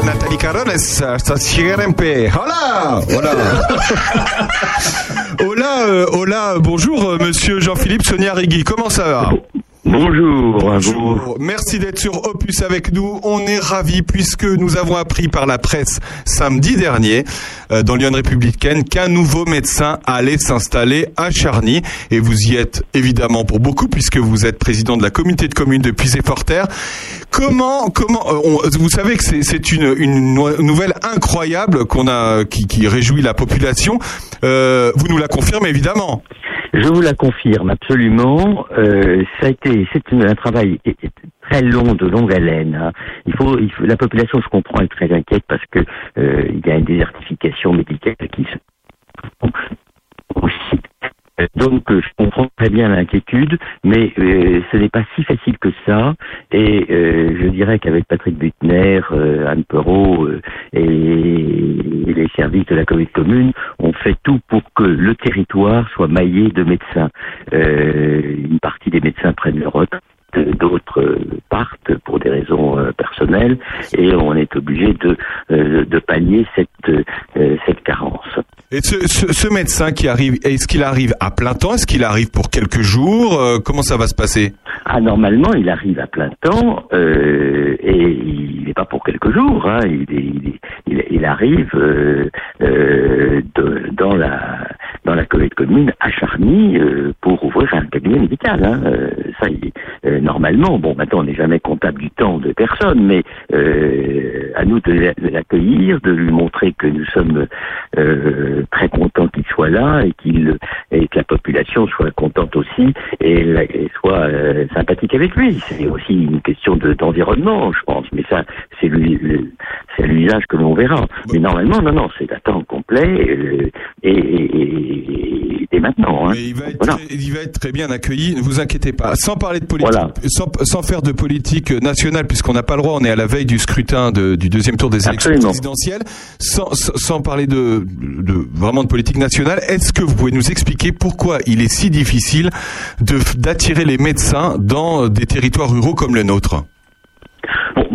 Nathalie Carones, ça Sierempe. Hola, hola. hola, euh, hola, bonjour euh, monsieur Jean-Philippe Sonia Rigui, comment ça va? Bonjour à vous. Bonjour. Merci d'être sur Opus avec nous. On est ravis puisque nous avons appris par la presse samedi dernier euh, dans Lyon républicaine qu'un nouveau médecin allait s'installer à Charny et vous y êtes évidemment pour beaucoup puisque vous êtes président de la communauté de communes de Puisé-Forterre. Comment comment euh, on- vous savez que c'est une, une no- nouvelle incroyable qu'on a qui, qui réjouit la population. Euh, vous nous la confirmez évidemment. Je vous la confirme absolument. Euh, ça a été, c'est un travail très long, de longue haleine. hein. Il faut, la population, je comprends, est très inquiète parce que euh, il y a une désertification médicale qui se aussi. Donc, euh, je comprends très bien l'inquiétude, mais euh, ce n'est pas si facile que ça. Et euh, je dirais qu'avec Patrick Butner, Anne Perrault et, les services de la Covid commune, on fait tout pour que le territoire soit maillé de médecins. Une partie des médecins prennent leur retraite, d'autres partent pour des raisons personnelles, et on est obligé de, de pallier cette, cette carence. Et ce, ce, ce médecin qui arrive, est-ce qu'il arrive à plein temps? Est-ce qu'il arrive pour quelques jours? Euh, Comment ça va se passer? Ah, normalement, il arrive à plein temps euh, et il n'est pas pour quelques jours. Hein, il, est- il, il, il arrive euh, euh, dans la dans la collègue commune à Charny euh, pour ouvrir un cabinet médical. Hein, euh, ça, euh, normalement, bon, maintenant on n'est jamais comptable du temps de personne, mais à nous de l'a- de l'accueillir, de lui montrer que nous sommes très contents qu'il soit là et qu'il et que la population soit contente aussi et, soit sympathique avec lui. C'est aussi une question de- d'environnement, je pense. Mais ça, c'est l'usage que l'on verra. Mais normalement, non, non, c'est à temps complet euh, et, et, et- et maintenant. Hein. Mais il va, être Voilà. il va être très bien accueilli, ne vous inquiétez pas. Sans parler de politique, Voilà. sans, sans faire de politique nationale, puisqu'on n'a pas le droit, on est à la veille du scrutin de- du deuxième tour des élections Absolument. présidentielles, sans, parler de, de vraiment de politique nationale, est-ce que vous pouvez nous expliquer pourquoi il est si difficile d'attirer les médecins dans des territoires ruraux comme le nôtre? bah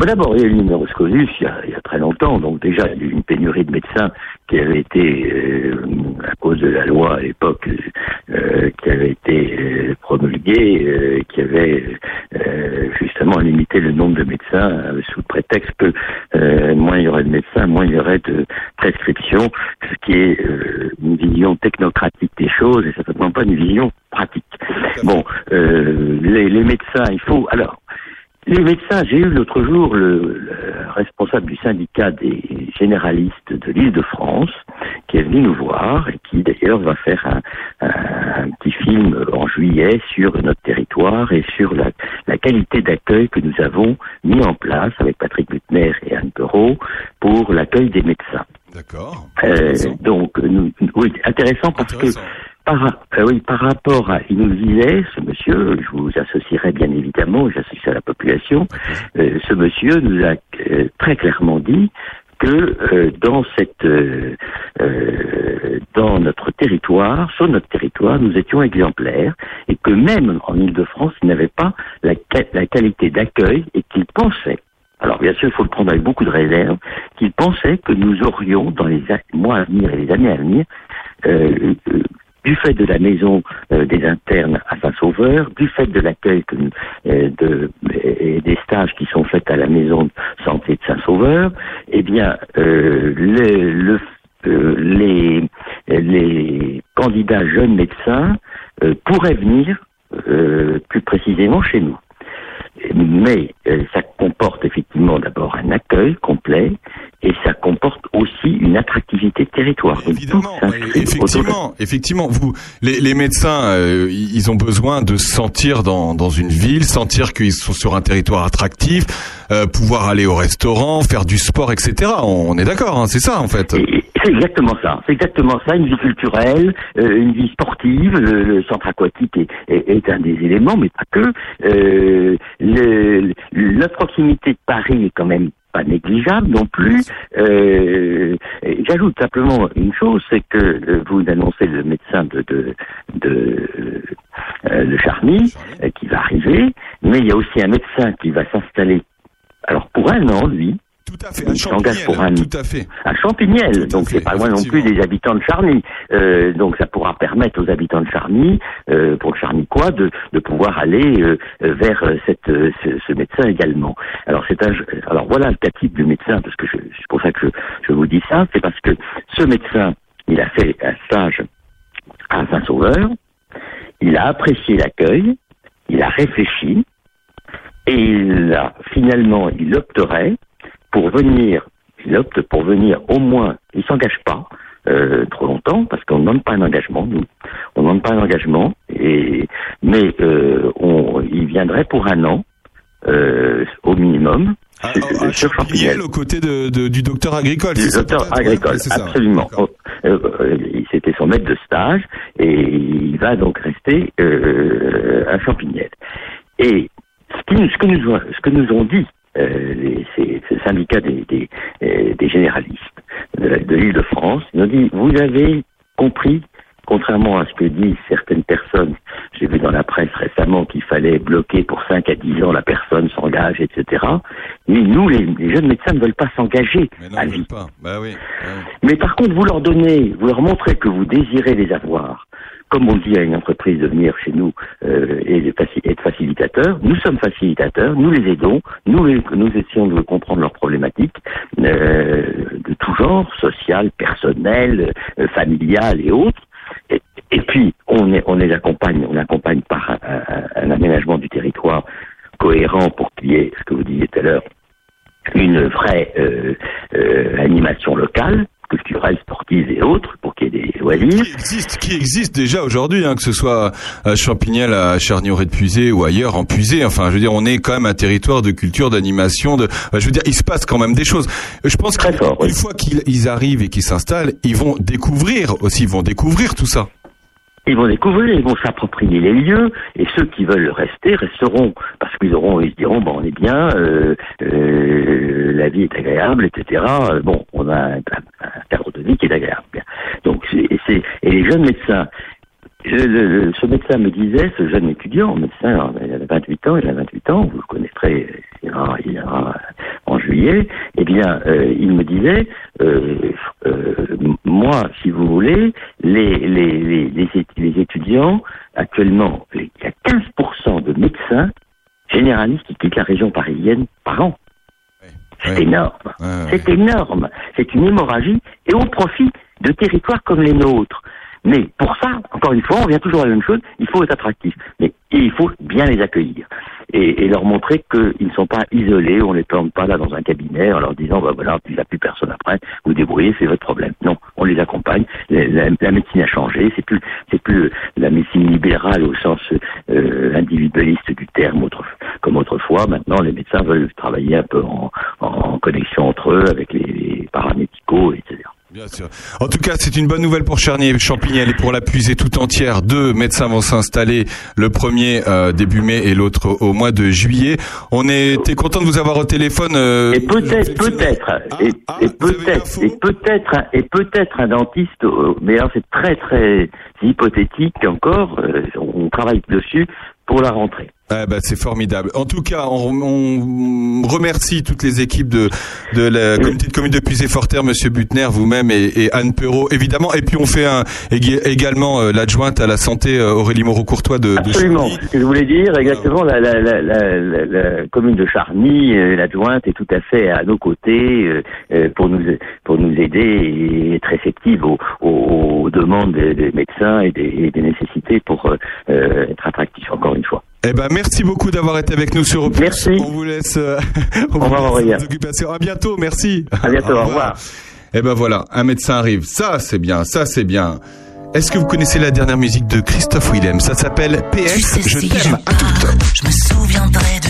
d'abord, il y a eu le numerus clausus il y a, il y a très longtemps, donc déjà il y a eu une pénurie de médecins qui avait été, euh, à cause de la loi à l'époque, euh, qui avait été euh, promulguée, euh, qui avait euh, justement limité le nombre de médecins sous le prétexte que euh, moins il y aurait de médecins, moins il y aurait de prescriptions, ce qui est euh, une vision technocratique des choses et certainement pas une vision pratique. Bon, euh, les, les médecins, il faut alors. Les médecins, j'ai eu l'autre jour le, le responsable du syndicat des généralistes de l'île de France qui est venu nous voir et qui d'ailleurs va faire un, un- un petit film en juillet sur notre territoire et sur la, la qualité d'accueil que nous avons mis en place avec Patrick Butner et Anne Perrault pour l'accueil des médecins. D'accord. Euh, donc, nous- oui, intéressant parce Intéressant. que par, euh, oui, par rapport à, il nous disait, ce monsieur, je vous associerai bien évidemment, j'associe à la population, euh, ce monsieur nous a euh, très clairement dit que dans cette, dans notre territoire, sur notre territoire, nous étions exemplaires et que même en Ile-de-France, il n'avait pas la, la qualité d'accueil et qu'il pensait alors bien sûr, il faut le prendre avec beaucoup de réserve, qu'il pensait que nous aurions, dans les mois à venir et les années à venir, euh, du fait de la maison euh, des internes à Saint-Sauveur, du fait de l'accueil euh, de, et des stages qui sont faits à la maison de santé de Saint-Sauveur, eh bien, euh, le, le- euh, les, les candidats jeunes médecins euh, pourraient venir euh, plus précisément chez nous. Mais euh, ça comporte effectivement d'abord un accueil complet et ça comporte aussi une attractivité de territoire. Donc, Évidemment, de- effectivement, effectivement. Vous, les, les médecins, euh, ils ont besoin de se sentir dans, dans une ville, sentir qu'ils sont sur un territoire attractif, euh, pouvoir aller au restaurant, faire du sport, etc. On, on est d'accord, hein, c'est ça en fait. C'est exactement ça. C'est exactement ça. Une vie culturelle, euh, une vie sportive. Le, le centre aquatique est, est- est un des éléments, mais pas que. Le- proximité de Paris est quand même pas négligeable non plus. Euh, J'ajoute simplement une chose, c'est que euh, vous annoncez le médecin de de de, euh, de Charny euh, qui va arriver, mais il y a aussi un médecin qui va s'installer. Alors pour un an, lui, Tout à fait, à s'engage pour un- tout à fait. à Champignelles, donc c'est pas loin non plus des habitants de Charny. Euh, donc ça pourra permettre aux habitants de Charny, euh, pour le Charnicois, de, de pouvoir aller euh, euh, vers euh, cette, euh, ce, ce médecin également. Alors c'est un, alors voilà le cas type du médecin, parce que je- c'est pour ça que je, je vous dis ça, c'est parce que ce médecin, il a fait un stage à Saint-Sauveur, il a apprécié l'accueil, il a réfléchi, et il a, finalement, il opterait pour venir, il opte pour venir au moins, il s'engage pas euh, trop longtemps parce qu'on ne demande pas un engagement, nous, on ne demande pas un engagement, et mais euh, on, il viendrait pour un an euh, au minimum à- à sur Champignelles, aux côtés de, de- du docteur agricole. du docteur agricole, absolument. D'accord. Euh, euh, C'était son maître de stage et il va donc rester euh, à Champignelles. Et ce, qui, nous- ce, que nous, ont- ce que nous ont dit les, ces, ces syndicats des, des, euh, des généralistes de, la- de l'Île-de-France, ils ont dit, vous avez compris, contrairement à ce que disent certaines personnes, j'ai vu dans la presse récemment qu'il fallait bloquer pour 5 à 10 ans la personne s'engage, etc. Mais nous, les, les jeunes médecins ne veulent pas s'engager à vie. pas. Bah oui. ouais. Mais par contre, vous leur donnez, vous leur montrez que vous désirez les avoir. Comme on dit à une entreprise de venir chez nous euh, et être facilitateur, nous sommes facilitateurs, nous les aidons, nous, essayons de comprendre leurs problématiques euh, de tout genre, social, personnel, euh, familial et autres. Et, puis, on, les accompagne, on accompagne par un, aménagement du territoire cohérent pour qu'il y ait, ce que vous disiez tout à l'heure, une vraie euh, animation locale, culturelle, sportive et autres, des loisirs. Qui existe, qui existe déjà aujourd'hui, hein, que ce soit à Champignelles, à charnier de Puisé ou ailleurs en Puisé. Enfin, je veux dire, on est quand même un territoire de culture, d'animation. De, je veux dire, il se passe quand même des choses. Je pense qu'une oui. fois qu'ils ils arrivent et qu'ils s'installent, ils vont découvrir aussi, ils vont découvrir tout ça. Ils vont découvrir, ils vont s'approprier les lieux, et ceux qui veulent rester resteront, parce qu'ils auront, ils diront, bon, on est bien, euh, euh, la vie est agréable, etc. Euh, Bon, on a un, un cadre de vie qui est agréable. Donc, et les jeunes médecins, ce médecin me disait, ce jeune étudiant, médecin, il a 28 ans, il a 28 ans, vous le connaîtrez, il ira, il ira en juillet, eh bien, euh, il me disait, euh, euh, moi, si vous voulez, les, les, les, les, étu- les étudiants, actuellement, il y a 15% de médecins généralistes qui quittent la région parisienne par an. C'est Ouais. énorme. Ouais, ouais. C'est énorme. C'est une hémorragie et au profit de territoires comme les nôtres. Mais pour ça, encore une fois, on vient toujours à la même chose, il faut être attractif. Mais il faut bien les accueillir. Et, et leur montrer qu'ils ne sont pas isolés, on ne les plante pas là dans un cabinet en leur disant, bah voilà, il n'y a plus personne après, vous débrouillez, c'est votre problème. Non, on les accompagne. La, la- médecine a changé, c'est plus, c'est plus la médecine libérale au sens euh, individualiste du terme autre, comme autrefois. Maintenant, les médecins veulent travailler un peu en, en connexion entre eux avec les, les paramédicaux, etc. Bien sûr. En tout cas, c'est une bonne nouvelle pour Charnier et Champignelles et pour la tout entière. Deux médecins vont s'installer, le premier euh, début mai et l'autre au mois de juillet. On était content de vous avoir au téléphone. euh, Et peut-être, peut-être, Ah, et, ah, et peut-être, et peut-être, un- et peut-être un dentiste. euh, Mais alors c'est très très hypothétique encore. euh, on travaille dessus pour la rentrée. Ah bah, c'est formidable. En tout cas, on, on remercie toutes les équipes de, de la communauté de communes de Puisé-Forterre, Monsieur Butner, vous-même et, et Anne Perrault, évidemment. Et puis on fait un, ég- également euh, l'adjointe à la santé euh, Aurélie Moreau-Courtois de, de Absolument. Charny. Ce que je voulais dire, exactement, la, la, la, la, commune de Charny, euh, l'adjointe est tout à fait à nos côtés euh, euh, pour nous pour nous aider et être réceptive aux, aux, demandes des, des médecins et des, et des nécessités pour euh, euh, être attractifs. Encore une fois. Eh ben, merci beaucoup d'avoir été avec nous sur Opus. Merci. On vous laisse, euh, on Au vous revoir, laisse occupations. À bientôt. Merci. À bientôt. Au revoir. Eh ben voilà, un médecin arrive. Ça, c'est bien. Ça, c'est bien. Est-ce que vous connaissez la dernière musique de Christophe Willem? Ça s'appelle PS. Tu sais je si t'aime à toutes. je me souviendrai de